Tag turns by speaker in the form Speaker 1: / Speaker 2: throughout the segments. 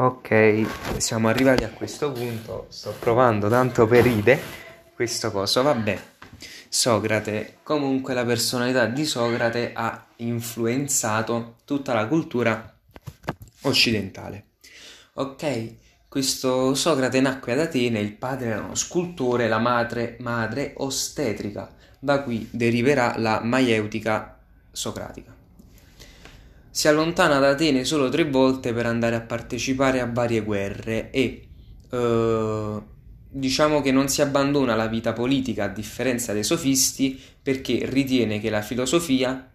Speaker 1: Ok, siamo arrivati a questo punto. Sto provando tanto per ride questo coso. Vabbè, Socrate, comunque la personalità di Socrate ha influenzato tutta la cultura occidentale. Ok, questo Socrate nacque ad Atene, il padre era uno scultore, la madre, madre ostetrica, da cui deriverà la maieutica socratica. Si allontana da Atene solo tre volte per andare a partecipare a varie guerre e eh, diciamo che non si abbandona la vita politica a differenza dei sofisti perché ritiene che la filosofia,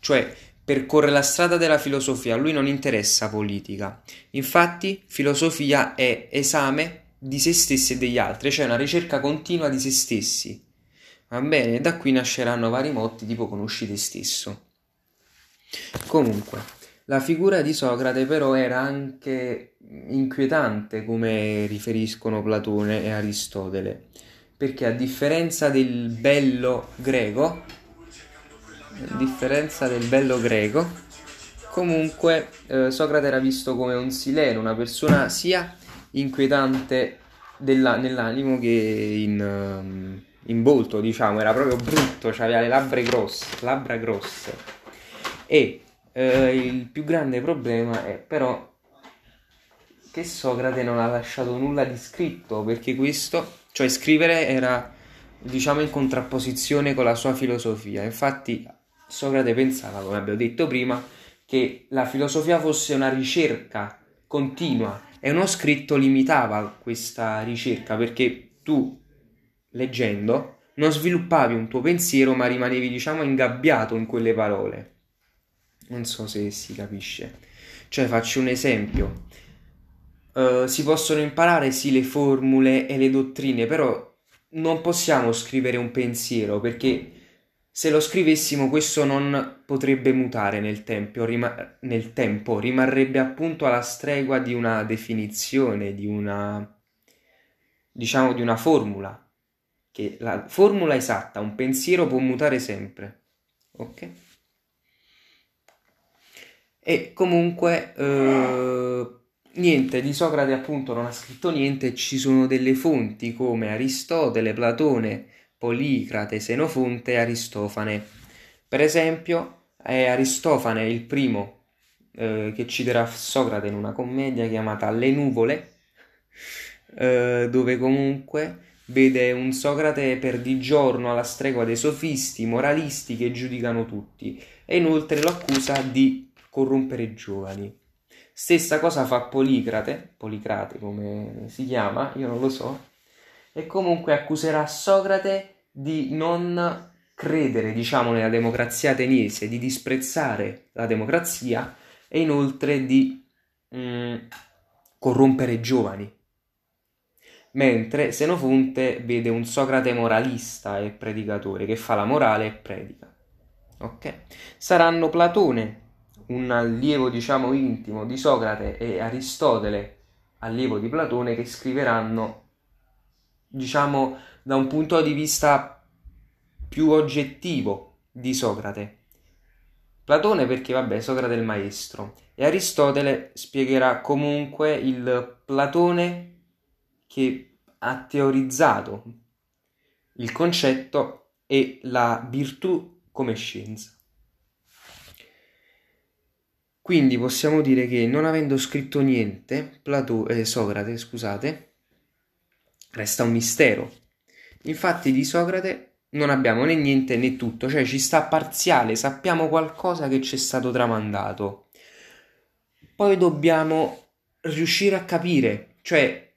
Speaker 1: cioè percorre la strada della filosofia, a lui non interessa politica. Infatti, filosofia è esame di se stessi e degli altri, cioè una ricerca continua di se stessi. Va bene, da qui nasceranno vari motti tipo conosci te stesso. Comunque, la figura di Socrate però era anche inquietante come riferiscono Platone e Aristotele, perché a differenza del bello greco, a differenza del bello greco, comunque eh, Socrate era visto come un sileno, una persona sia inquietante della, nell'animo che in, um, in volto, diciamo, era proprio brutto, cioè aveva le labbra grosse, labbra grosse e eh, il più grande problema è però che Socrate non ha lasciato nulla di scritto, perché questo, cioè scrivere era diciamo in contrapposizione con la sua filosofia. Infatti Socrate pensava, come abbiamo detto prima, che la filosofia fosse una ricerca continua e uno scritto limitava questa ricerca perché tu leggendo non sviluppavi un tuo pensiero ma rimanevi diciamo ingabbiato in quelle parole. Non so se si capisce. Cioè, faccio un esempio. Uh, si possono imparare sì le formule e le dottrine, però non possiamo scrivere un pensiero perché se lo scrivessimo questo non potrebbe mutare nel tempo, rima- nel tempo, rimarrebbe appunto alla stregua di una definizione, di una diciamo di una formula. Che la formula esatta, un pensiero può mutare sempre. Ok? E comunque, eh, niente, di Socrate appunto non ha scritto niente, ci sono delle fonti come Aristotele, Platone, Policrate, Senofonte e Aristofane. Per esempio, è Aristofane il primo eh, che citerà Socrate in una commedia chiamata Le nuvole, eh, dove comunque vede un Socrate per di giorno alla stregua dei sofisti, moralisti che giudicano tutti e inoltre lo accusa di corrompere i giovani. Stessa cosa fa Policrate, Policrate come si chiama, io non lo so, e comunque accuserà Socrate di non credere, diciamo, nella democrazia ateniese, di disprezzare la democrazia e inoltre di mm, corrompere i giovani. Mentre Senofonte vede un Socrate moralista e predicatore che fa la morale e predica. Ok? Saranno Platone un allievo diciamo intimo di Socrate e Aristotele, allievo di Platone, che scriveranno diciamo da un punto di vista più oggettivo di Socrate. Platone perché vabbè Socrate è il maestro e Aristotele spiegherà comunque il Platone che ha teorizzato il concetto e la virtù come scienza. Quindi possiamo dire che non avendo scritto niente, Platò, eh, Socrate, scusate, resta un mistero. Infatti di Socrate non abbiamo né niente né tutto, cioè ci sta parziale, sappiamo qualcosa che ci è stato tramandato. Poi dobbiamo riuscire a capire, cioè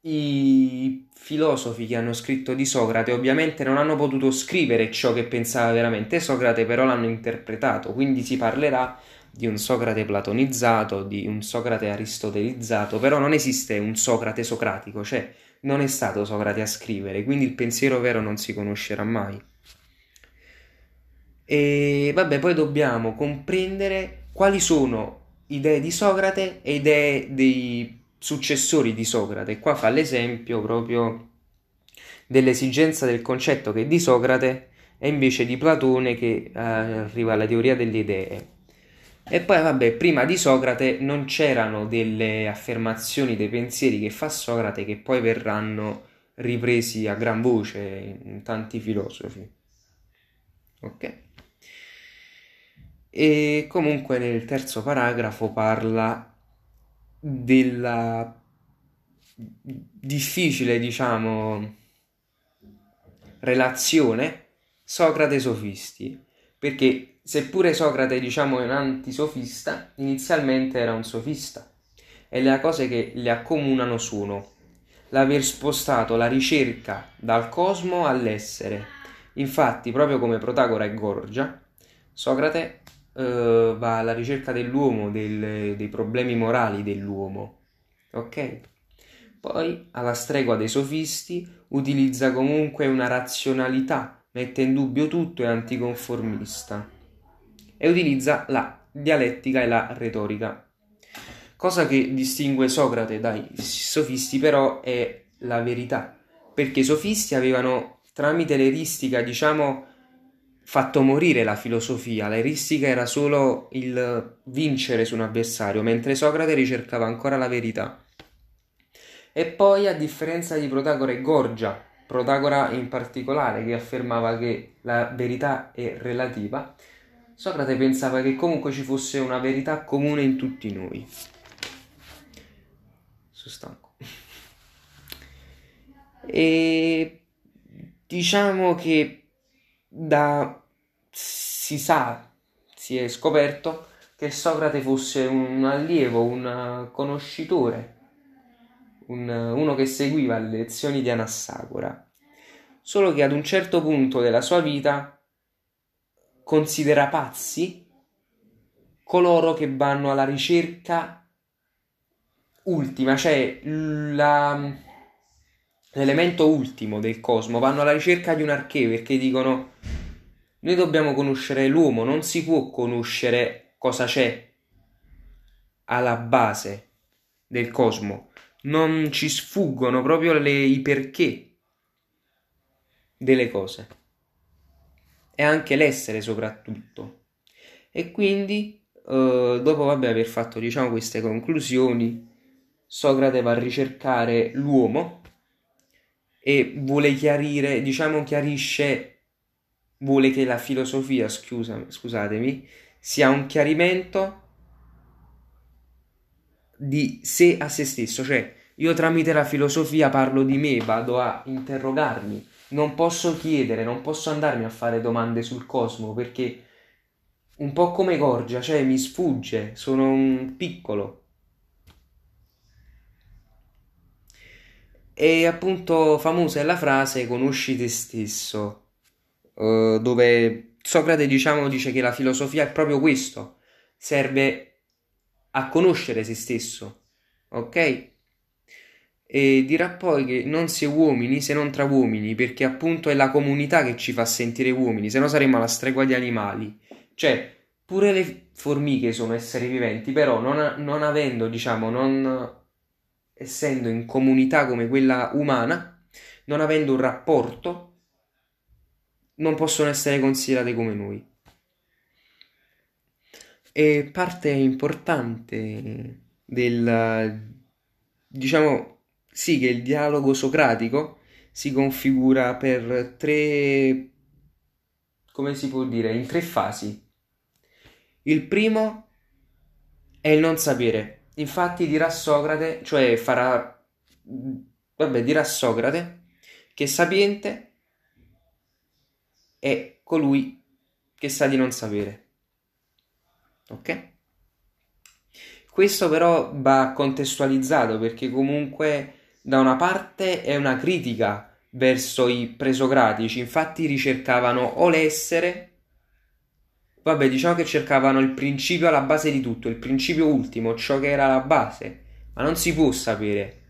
Speaker 1: i filosofi che hanno scritto di Socrate ovviamente non hanno potuto scrivere ciò che pensava veramente Socrate, però l'hanno interpretato, quindi si parlerà di un Socrate platonizzato, di un Socrate aristotelizzato, però non esiste un Socrate socratico, cioè non è stato Socrate a scrivere, quindi il pensiero vero non si conoscerà mai. E vabbè, poi dobbiamo comprendere quali sono idee di Socrate e idee dei successori di Socrate. Qua fa l'esempio proprio dell'esigenza del concetto che è di Socrate e invece di Platone che eh, arriva alla teoria delle idee. E poi, vabbè, prima di Socrate non c'erano delle affermazioni, dei pensieri che fa Socrate che poi verranno ripresi a gran voce in tanti filosofi. Ok? E comunque nel terzo paragrafo parla della difficile, diciamo, relazione Socrate-sofisti, perché seppure Socrate, diciamo, è un antisofista, inizialmente era un sofista e le cose che li accomunano sono l'aver spostato la ricerca dal cosmo all'essere. Infatti, proprio come Protagora e Gorgia, Socrate eh, va alla ricerca dell'uomo, del, dei problemi morali dell'uomo. Ok? Poi, alla stregua dei sofisti, utilizza comunque una razionalità, mette in dubbio tutto, è anticonformista. E utilizza la dialettica e la retorica. Cosa che distingue Socrate dai sofisti però è la verità, perché i sofisti avevano tramite l'eristica, diciamo, fatto morire la filosofia, l'eristica era solo il vincere su un avversario, mentre Socrate ricercava ancora la verità. E poi, a differenza di Protagora e Gorgia, Protagora in particolare, che affermava che la verità è relativa, Socrate pensava che comunque ci fosse una verità comune in tutti noi sono stanco. E diciamo che da si sa, si è scoperto che Socrate fosse un allievo, un conoscitore, un, uno che seguiva le lezioni di Anassagora, solo che ad un certo punto della sua vita considera pazzi coloro che vanno alla ricerca ultima, cioè la, l'elemento ultimo del cosmo, vanno alla ricerca di un archè perché dicono noi dobbiamo conoscere l'uomo, non si può conoscere cosa c'è alla base del cosmo, non ci sfuggono proprio le, i perché delle cose e anche l'essere soprattutto. E quindi, eh, dopo vabbè, aver fatto diciamo queste conclusioni, Socrate va a ricercare l'uomo e vuole chiarire, diciamo chiarisce, vuole che la filosofia, scusa, scusatemi, sia un chiarimento di sé a se stesso, cioè io tramite la filosofia parlo di me, vado a interrogarmi, non posso chiedere, non posso andarmi a fare domande sul cosmo perché un po' come Gorgia, cioè mi sfugge, sono un piccolo, E appunto famosa è la frase conosci te stesso, uh, dove Socrate diciamo dice che la filosofia è proprio questo, serve a conoscere se stesso, ok? E dirà poi che non si è uomini se non tra uomini, perché appunto è la comunità che ci fa sentire uomini, se no saremmo alla stregua di animali. Cioè, pure le formiche sono esseri viventi, però non, non avendo, diciamo, non essendo in comunità come quella umana, non avendo un rapporto, non possono essere considerate come noi. E parte importante del, diciamo, sì, che il dialogo socratico si configura per tre, come si può dire, in tre fasi. Il primo è il non sapere, Infatti dirà Socrate, cioè farà, vabbè, dirà Socrate che sapiente è colui che sa di non sapere. Ok? Questo però va contestualizzato perché comunque da una parte è una critica verso i presocratici, infatti ricercavano o l'essere Vabbè, diciamo che cercavano il principio alla base di tutto, il principio ultimo, ciò che era la base, ma non si può sapere.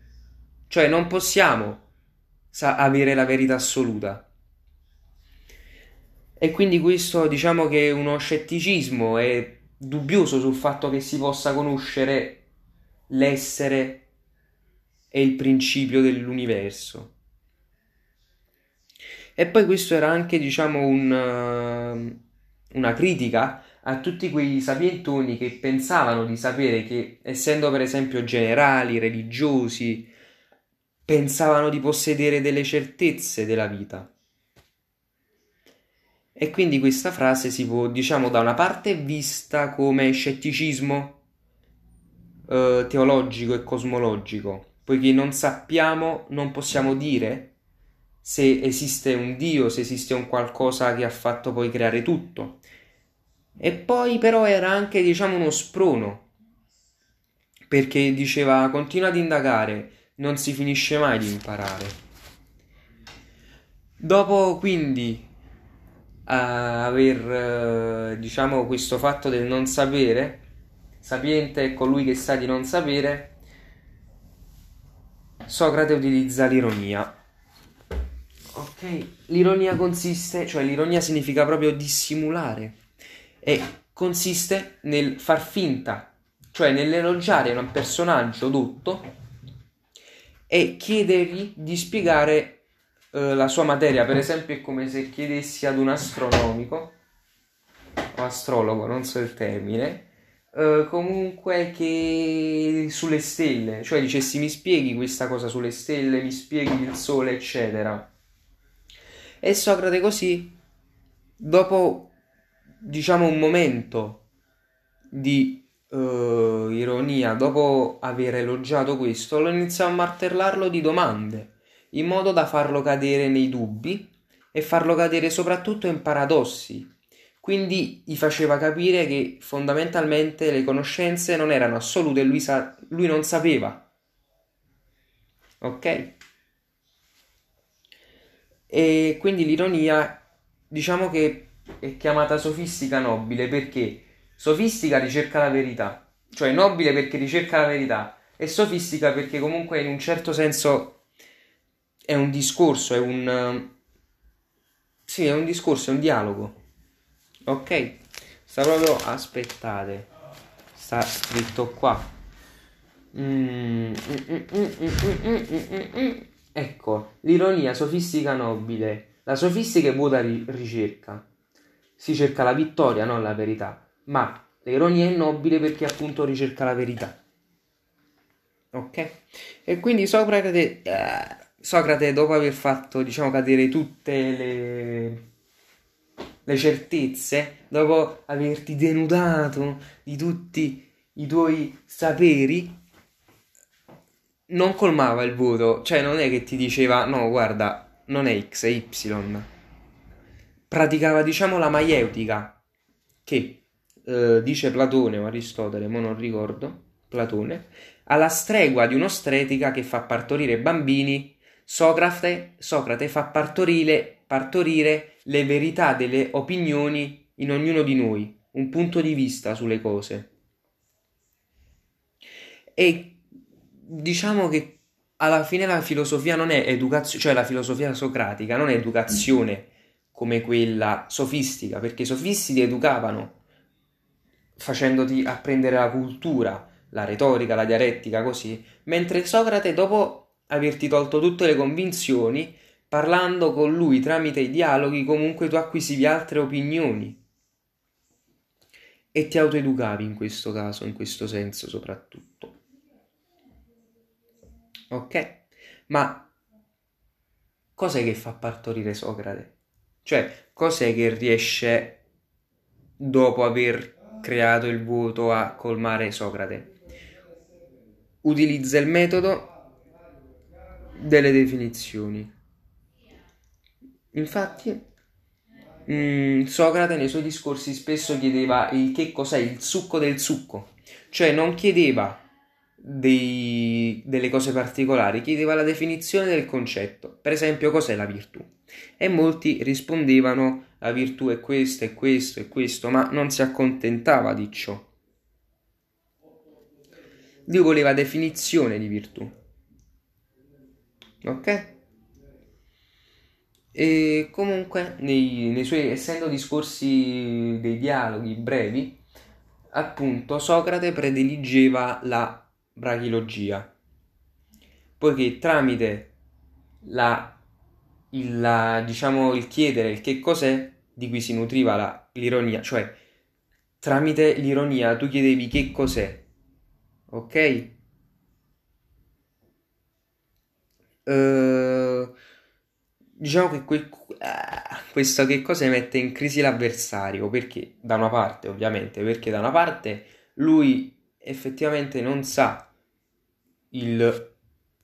Speaker 1: Cioè, non possiamo sa- avere la verità assoluta. E quindi questo diciamo che è uno scetticismo è dubbioso sul fatto che si possa conoscere l'essere e il principio dell'universo. E poi questo era anche, diciamo, un una critica a tutti quei sapientoni che pensavano di sapere che, essendo per esempio generali, religiosi, pensavano di possedere delle certezze della vita. E quindi questa frase si può, diciamo, da una parte vista come scetticismo eh, teologico e cosmologico, poiché non sappiamo, non possiamo dire se esiste un Dio, se esiste un qualcosa che ha fatto poi creare tutto. E poi però era anche, diciamo, uno sprono, perché diceva continua ad indagare, non si finisce mai di imparare. Dopo quindi aver, diciamo, questo fatto del non sapere, sapiente è colui che sa di non sapere, Socrate utilizza l'ironia. Ok, l'ironia consiste, cioè l'ironia significa proprio dissimulare e consiste nel far finta, cioè nell'elogiare un personaggio dotto e chiedergli di spiegare eh, la sua materia, per esempio, è come se chiedessi ad un astronomico o astrologo, non so il termine, eh, comunque che sulle stelle, cioè dicessi mi spieghi questa cosa sulle stelle, mi spieghi il sole, eccetera. E Socrate così, dopo diciamo un momento di uh, ironia, dopo aver elogiato questo, lo iniziò a martellarlo di domande in modo da farlo cadere nei dubbi e farlo cadere soprattutto in paradossi. Quindi gli faceva capire che fondamentalmente le conoscenze non erano assolute e lui, sa- lui non sapeva. Ok? E quindi l'ironia, diciamo che è chiamata sofistica nobile perché sofistica ricerca la verità, cioè nobile perché ricerca la verità e sofistica perché comunque in un certo senso è un discorso, è un... Sì, è un discorso, è un dialogo. Ok? Sta proprio... Aspettate. Sta scritto qua. Mm, ecco, l'ironia sofistica nobile. La sofistica è vuota ri- ricerca. Si cerca la vittoria, non la verità. Ma l'ironia è nobile perché appunto ricerca la verità. Ok? E quindi Socrate... Uh, Socrate, dopo aver fatto, diciamo, cadere tutte le, le certezze, dopo averti denudato di tutti i tuoi saperi, non colmava il voto, cioè non è che ti diceva no, guarda, non è X, è Y. Praticava, diciamo, la maieutica, che eh, dice Platone o Aristotele, ma non ricordo, Platone, alla stregua di un'ostretica che fa partorire bambini Socrate, Socrate fa partorire, partorire le verità delle opinioni in ognuno di noi, un punto di vista sulle cose. E diciamo che alla fine la filosofia non è educazione, cioè la filosofia socratica non è educazione come quella sofistica, perché i sofisti ti educavano facendoti apprendere la cultura, la retorica, la dialettica, così, mentre Socrate dopo averti tolto tutte le convinzioni, parlando con lui tramite i dialoghi comunque tu acquisivi altre opinioni e ti autoeducavi in questo caso, in questo senso soprattutto. Ok? Ma cos'è che fa partorire Socrate? Cioè, cos'è che riesce dopo aver creato il vuoto a colmare Socrate? Utilizza il metodo delle definizioni. Infatti, mh, mm, Socrate nei suoi discorsi spesso chiedeva il che cos'è il succo del succo, cioè non chiedeva dei, delle cose particolari, chiedeva la definizione del concetto. Per esempio, cos'è la virtù? E molti rispondevano la virtù è questo, è questo, è questo, ma non si accontentava di ciò. Lui voleva definizione di virtù ok? E comunque, nei, nei suoi, essendo discorsi dei dialoghi brevi, appunto, Socrate prediligeva la brachilogia, poiché tramite la, il, la, diciamo, il chiedere il che cos'è, di cui si nutriva la, l'ironia, cioè tramite l'ironia tu chiedevi che cos'è, ok? Uh, diciamo che quel, uh, questo che cosa mette in crisi l'avversario? Perché? Da una parte ovviamente perché da una parte lui effettivamente non sa il,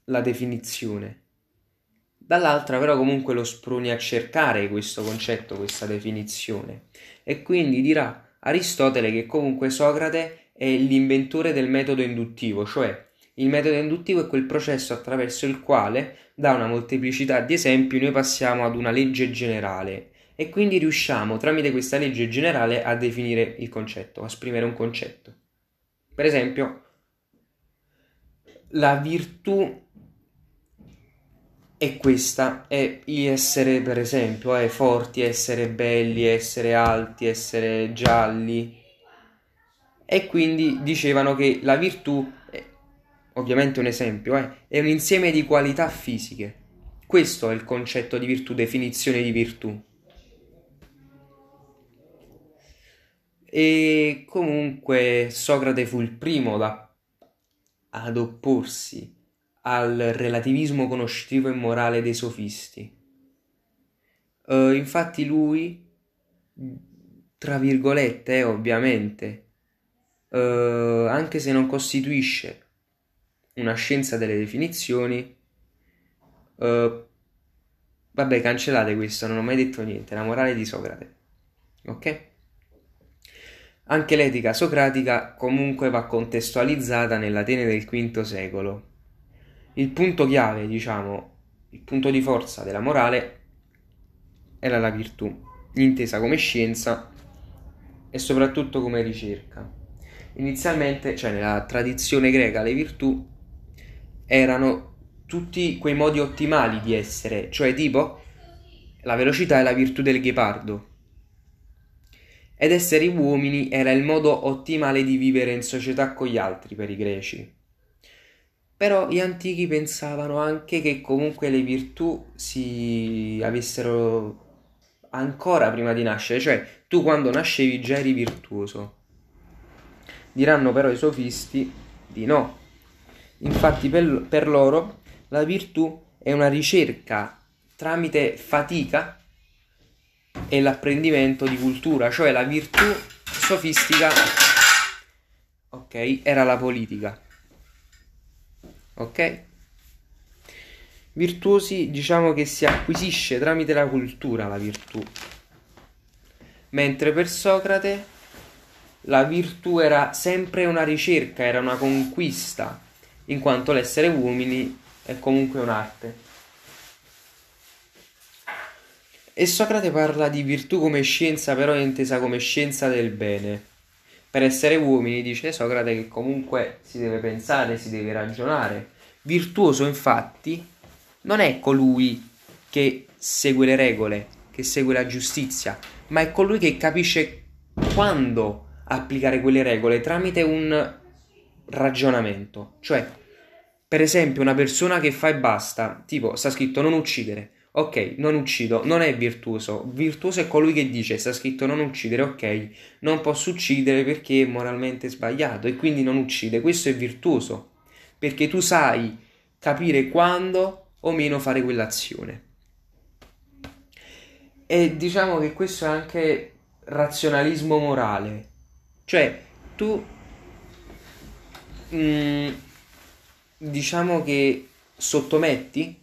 Speaker 1: la definizione. Dall'altra però comunque lo sproni a cercare questo concetto questa definizione. E quindi dirà Aristotele che comunque Socrate è l'inventore del metodo induttivo cioè il metodo induttivo è quel processo attraverso il quale, da una molteplicità di esempi, noi passiamo ad una legge generale e quindi riusciamo tramite questa legge generale a definire il concetto, a esprimere un concetto. Per esempio, la virtù è questa, è essere per esempio, è forti, essere belli, essere alti, essere gialli. E quindi dicevano che la virtù ovviamente un esempio, eh, è un insieme di qualità fisiche. Questo è il concetto di virtù, definizione di virtù. E comunque Socrate fu il primo da, ad opporsi al relativismo conoscitivo e morale dei sofisti. Uh, infatti lui, tra virgolette, eh, ovviamente, uh, anche se non costituisce una scienza delle definizioni. Uh, vabbè, cancellate questo, non ho mai detto niente. La morale di Socrate. Ok? Anche l'etica socratica comunque va contestualizzata nell'Atene del V secolo. Il punto chiave, diciamo, il punto di forza della morale era la virtù, intesa come scienza e soprattutto come ricerca. Inizialmente, cioè nella tradizione greca, le virtù erano tutti quei modi ottimali di essere, cioè tipo la velocità è la virtù del ghepardo. Ed essere uomini era il modo ottimale di vivere in società con gli altri per i greci. Però gli antichi pensavano anche che comunque le virtù si avessero ancora prima di nascere, cioè tu quando nascevi già eri virtuoso. Diranno però i sofisti di no, Infatti per, per loro la virtù è una ricerca tramite fatica e l'apprendimento di cultura, cioè la virtù sofistica, ok, era la politica. Ok? Virtuosi diciamo che si acquisisce tramite la cultura la virtù. Mentre per Socrate la virtù era sempre una ricerca, era una conquista in quanto l'essere uomini è comunque un'arte. E Socrate parla di virtù come scienza, però è intesa come scienza del bene. Per essere uomini, dice Socrate, che comunque si deve pensare, si deve ragionare. Virtuoso, infatti, non è colui che segue le regole, che segue la giustizia, ma è colui che capisce quando applicare quelle regole tramite un ragionamento. Cioè, per esempio, una persona che fa e basta, tipo sta scritto non uccidere. Ok, non uccido, non è virtuoso. Virtuoso è colui che dice sta scritto non uccidere, ok, non posso uccidere perché è moralmente sbagliato e quindi non uccide. Questo è virtuoso perché tu sai capire quando o meno fare quell'azione. E diciamo che questo è anche razionalismo morale. Cioè, tu mm, diciamo che sottometti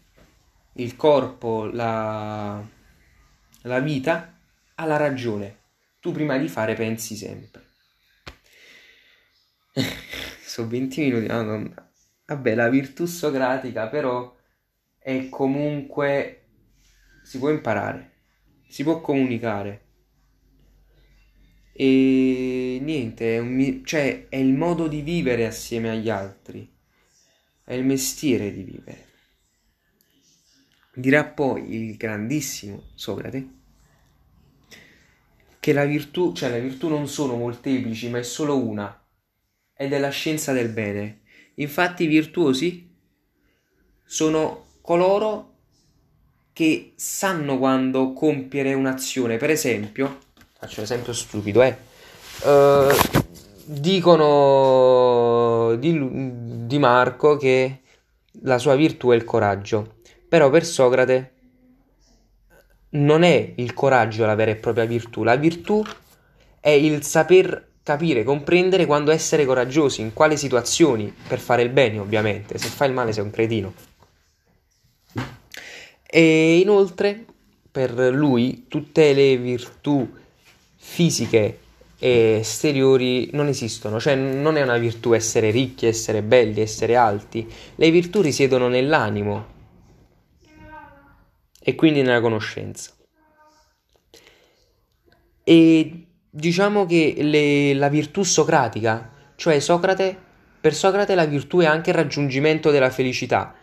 Speaker 1: il corpo, la, la vita alla ragione. Tu prima di fare pensi sempre. Sono 20 minuti, madonna. Vabbè, la virtù socratica però è comunque... si può imparare, si può comunicare. E niente, è, un, cioè, è il modo di vivere assieme agli altri è il mestiere di vivere. Dirà poi il grandissimo Socrate che la virtù, cioè le virtù non sono molteplici, ma è solo una, ed è la scienza del bene. Infatti i virtuosi sono coloro che sanno quando compiere un'azione. Per esempio, faccio un esempio stupido, eh. Uh, dicono di, di Marco che la sua virtù è il coraggio, però per Socrate non è il coraggio la vera e propria virtù, la virtù è il saper capire, comprendere quando essere coraggiosi, in quali situazioni, per fare il bene ovviamente, se fai il male sei un cretino. E inoltre, per lui, tutte le virtù fisiche esteriori non esistono, cioè non è una virtù essere ricchi, essere belli, essere alti, le virtù risiedono nell'animo e quindi nella conoscenza. E diciamo che le, la virtù socratica, cioè Socrate, per Socrate la virtù è anche il raggiungimento della felicità.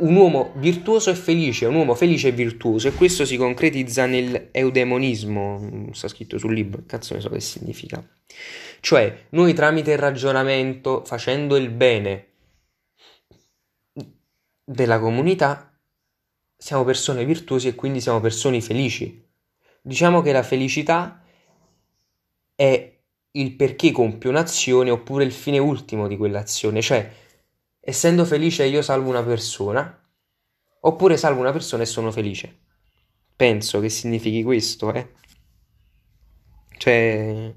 Speaker 1: Un uomo virtuoso è felice, un uomo felice è virtuoso e questo si concretizza nell'eudemonismo, sta scritto sul libro, cazzo ne so che significa. Cioè, noi tramite il ragionamento, facendo il bene della comunità, siamo persone virtuose e quindi siamo persone felici. Diciamo che la felicità è il perché compio un'azione oppure il fine ultimo di quell'azione, cioè essendo felice io salvo una persona oppure salvo una persona e sono felice. Penso che significhi questo, eh. Cioè,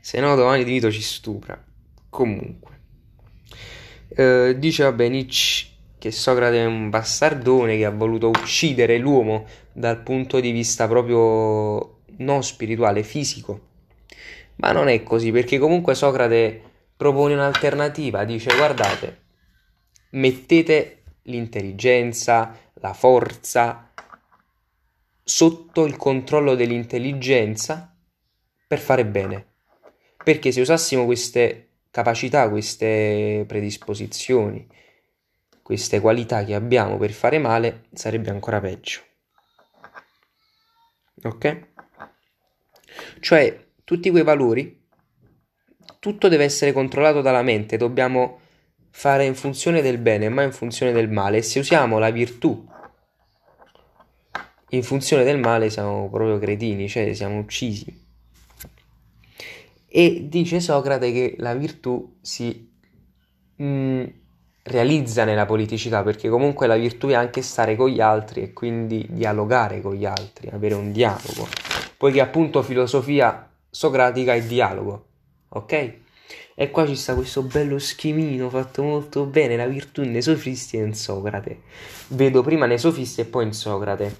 Speaker 1: se no domani di Vito ci stupra. Comunque. Eh, dice vabbè Nietzsche che Socrate è un bastardone che ha voluto uccidere l'uomo dal punto di vista proprio non spirituale, fisico ma non è così, perché comunque Socrate propone un'alternativa, dice guardate, mettete l'intelligenza, la forza sotto il controllo dell'intelligenza per fare bene. Perché se usassimo queste capacità, queste predisposizioni, queste qualità che abbiamo per fare male, sarebbe ancora peggio. Ok? Cioè, tutti quei valori, tutto deve essere controllato dalla mente, dobbiamo fare in funzione del bene, ma in funzione del male. E se usiamo la virtù in funzione del male, siamo proprio cretini, cioè siamo uccisi. E dice Socrate che la virtù si mh, mm, realizza nella politicità, perché comunque la virtù è anche stare con gli altri e quindi dialogare con gli altri, avere un dialogo. Poiché appunto filosofia socratica e dialogo, ok? E qua ci sta questo bello schemino fatto molto bene, la virtù nei sofisti e in Socrate. Vedo prima nei sofisti e poi in Socrate.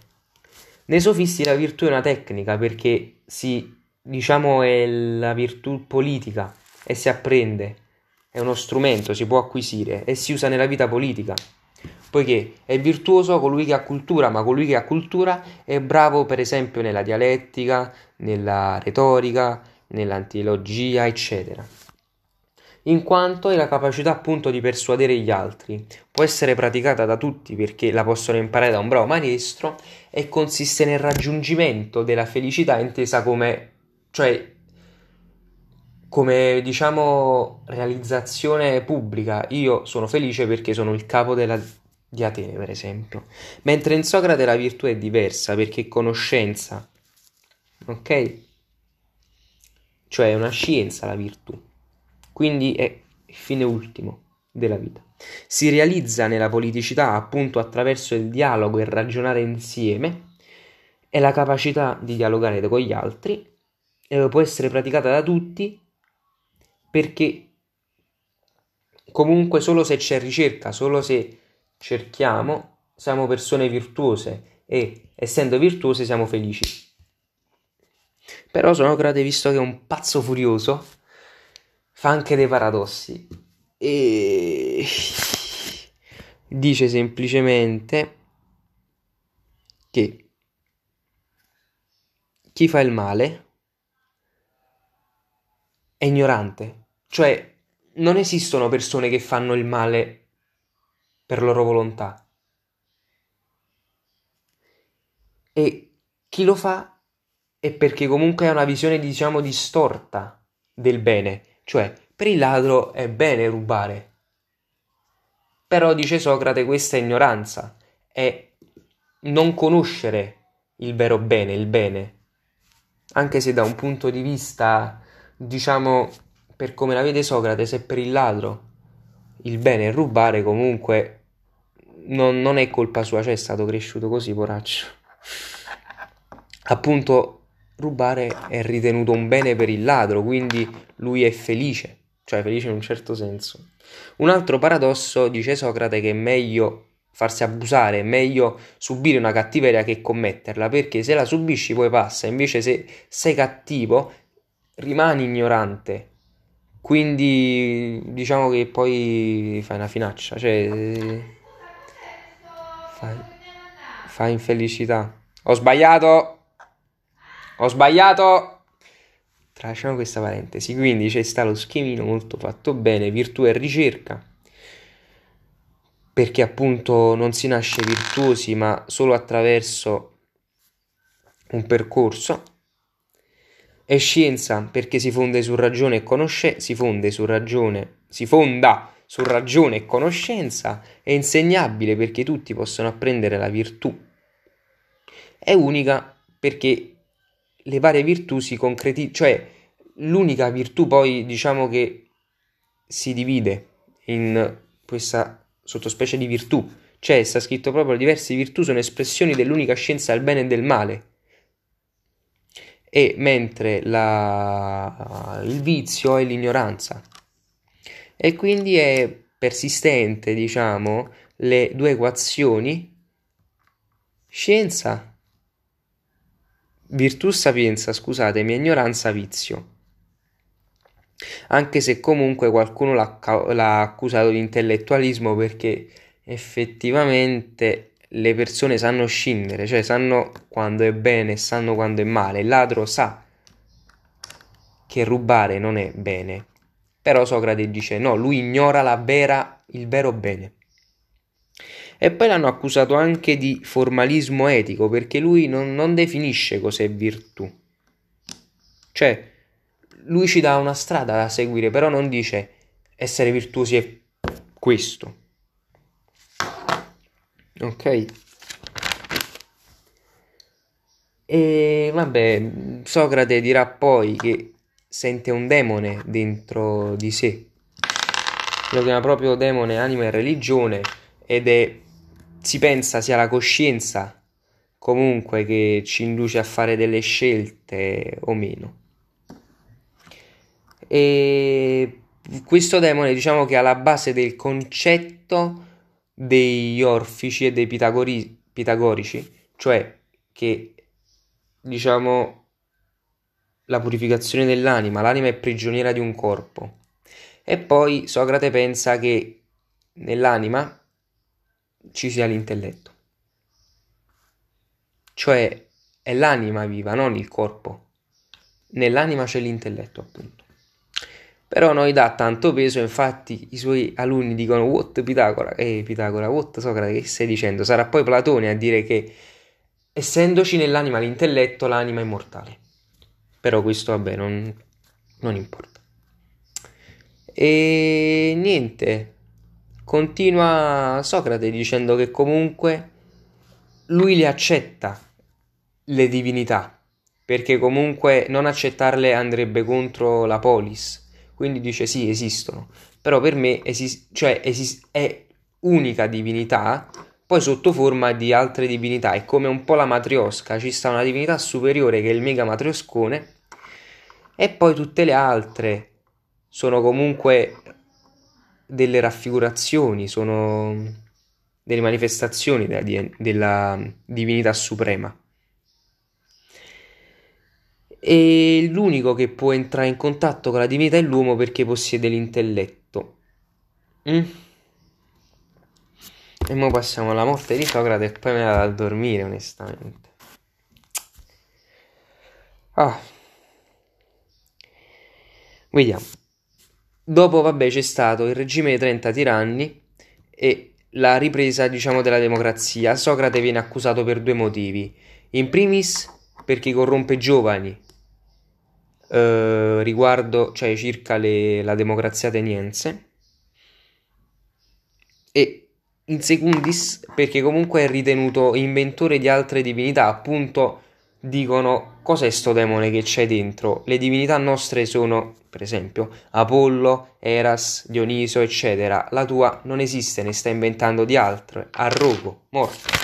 Speaker 1: Nei sofisti la virtù è una tecnica perché si, diciamo, è la virtù politica e si apprende, è uno strumento, si può acquisire e si usa nella vita politica. Poiché è virtuoso colui che ha cultura, ma colui che ha cultura è bravo per esempio nella dialettica, nella retorica, nell'antilogia, eccetera. In quanto è la capacità appunto di persuadere gli altri, può essere praticata da tutti perché la possono imparare da un bravo maestro e consiste nel raggiungimento della felicità intesa come, cioè, come diciamo realizzazione pubblica. Io sono felice perché sono il capo della, di Atene, per esempio. Mentre in Socrate la virtù è diversa perché è conoscenza, ok? Cioè è una scienza la virtù, quindi è il fine ultimo della vita. Si realizza nella politicità appunto attraverso il dialogo e ragionare insieme e la capacità di dialogare con gli altri eh, può essere praticata da tutti perché comunque solo se c'è ricerca, solo se cerchiamo, siamo persone virtuose e essendo virtuose siamo felici. Però Socrate, visto che è un pazzo furioso, fa anche dei paradossi. E dice semplicemente che chi fa il male è ignorante. Cioè, non esistono persone che fanno il male per loro volontà. E chi lo fa è perché comunque ha una visione, diciamo, distorta del bene. Cioè, per il ladro è bene rubare. Però, dice Socrate, questa è ignoranza, è non conoscere il vero bene, il bene. Anche se da un punto di vista diciamo, per come la vede Socrate, se per il ladro il bene è rubare, comunque non, non è colpa sua, cioè è stato cresciuto così, poraccio. Appunto, rubare è ritenuto un bene per il ladro, quindi lui è felice, cioè felice in un certo senso. Un altro paradosso dice Socrate che è meglio farsi abusare, è meglio subire una cattiveria che commetterla, perché se la subisci poi passa, invece se sei cattivo rimani ignorante. Quindi diciamo che poi fai una finaccia, cioè fai, fai infelicità. Ho sbagliato! Ho sbagliato! Tracciamo questa parentesi. Quindi c'è sta lo schemino molto fatto bene, virtù e ricerca. Perché appunto non si nasce virtuosi, ma solo attraverso un percorso. E scienza perché si fonde su ragione e conoscenza, si fonde su ragione, si fonda su ragione e conoscenza, è insegnabile perché tutti possono apprendere la virtù. È unica perché le varie virtù si concretizzano, cioè l'unica virtù poi diciamo che si divide in questa sottospecie di virtù, cioè sta scritto proprio diverse virtù sono espressioni dell'unica scienza del bene e del male. E mentre la, il vizio è l'ignoranza. E quindi è persistente, diciamo, le due equazioni scienza virtù sapienza, scusatemi, ignoranza vizio. Anche se comunque qualcuno l'ha, l'ha accusato di intellettualismo perché effettivamente le persone sanno scindere, cioè sanno quando è bene e sanno quando è male. Il ladro sa che rubare non è bene. Però Socrate dice no, lui ignora la vera, il vero bene. E poi l'hanno accusato anche di formalismo etico perché lui non, non definisce cos'è virtù. Cioè, lui ci dà una strada da seguire, però non dice essere virtuosi è questo. Ok? E vabbè, Socrate dirà poi che sente un demone dentro di sé. Lo chiama proprio demone, anima e religione ed è si pensa sia la coscienza comunque che ci induce a fare delle scelte o meno. E questo demone diciamo che è alla base del concetto degli orfici e dei pitagori- pitagorici, cioè che diciamo la purificazione dell'anima, l'anima è prigioniera di un corpo. E poi Socrate pensa che nell'anima ci sia l'intelletto. Cioè è l'anima viva, non il corpo. Nell'anima c'è l'intelletto, appunto. Però non gli dà tanto peso, infatti i suoi alunni dicono what Pitagora, eh Pitagora, what Socrate, che stai dicendo? Sarà poi Platone a dire che essendoci nell'anima l'intelletto, l'anima è mortale. Però questo vabbè, non, non importa. E niente, Continua Socrate dicendo che comunque lui le accetta le divinità, perché comunque non accettarle andrebbe contro la polis. Quindi dice sì, esistono, però per me esis- cioè esis- è unica divinità, poi sotto forma di altre divinità. È come un po' la matriosca, ci sta una divinità superiore che è il mega matrioscone, e poi tutte le altre sono comunque delle raffigurazioni, sono delle manifestazioni della, della divinità suprema. E l'unico che può entrare in contatto con la divinità è l'uomo perché possiede l'intelletto. Mm? E ora passiamo alla morte di Socrate e poi me la vado a dormire, onestamente. Ah. Vediamo. Dopo, vabbè, c'è stato il regime dei 30 tiranni e la ripresa, diciamo, della democrazia. Socrate viene accusato per due motivi. In primis, perché corrompe giovani eh, riguardo, cioè circa le, la democrazia ateniense. E in secundis, perché comunque è ritenuto inventore di altre divinità, appunto dicono cos'è sto demone che c'è dentro. Le divinità nostre sono, per esempio, Apollo, Eras, Dioniso, eccetera. La tua non esiste, ne stai inventando di altre. Arrogo, morto.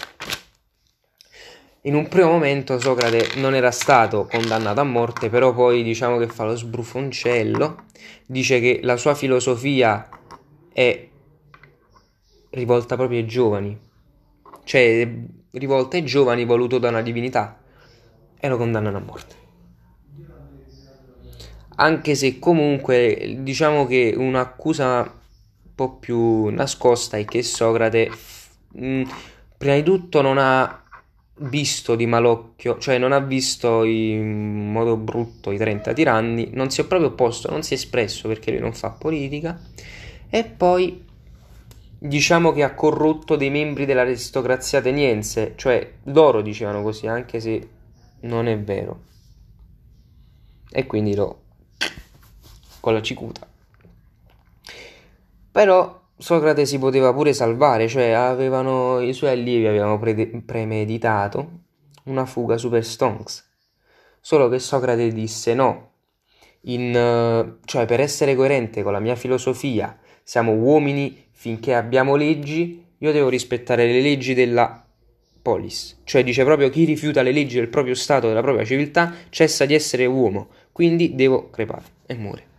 Speaker 1: In un primo momento Socrate non era stato condannato a morte, però poi diciamo che fa lo sbrufoncello, dice che la sua filosofia è rivolta proprio ai giovani, cioè rivolta ai giovani voluto da una divinità e lo condannano a morte. Anche se comunque diciamo che un'accusa un po' più nascosta è che Socrate mh, prima di tutto non ha visto di malocchio, cioè non ha visto in modo brutto i 30 tiranni, non si è proprio opposto, non si è espresso perché lui non fa politica e poi diciamo che ha corrotto dei membri dell'aristocrazia ateniense, cioè loro dicevano così, anche se non è vero. E quindi lo con la cicuta. Però Socrate si poteva pure salvare, cioè avevano, i suoi allievi avevano pre- premeditato una fuga super stonks. Solo che Socrate disse no, in, cioè per essere coerente con la mia filosofia, siamo uomini finché abbiamo leggi, io devo rispettare le leggi della polis, cioè dice proprio chi rifiuta le leggi del proprio stato, della propria civiltà, cessa di essere uomo, quindi devo crepare e muore.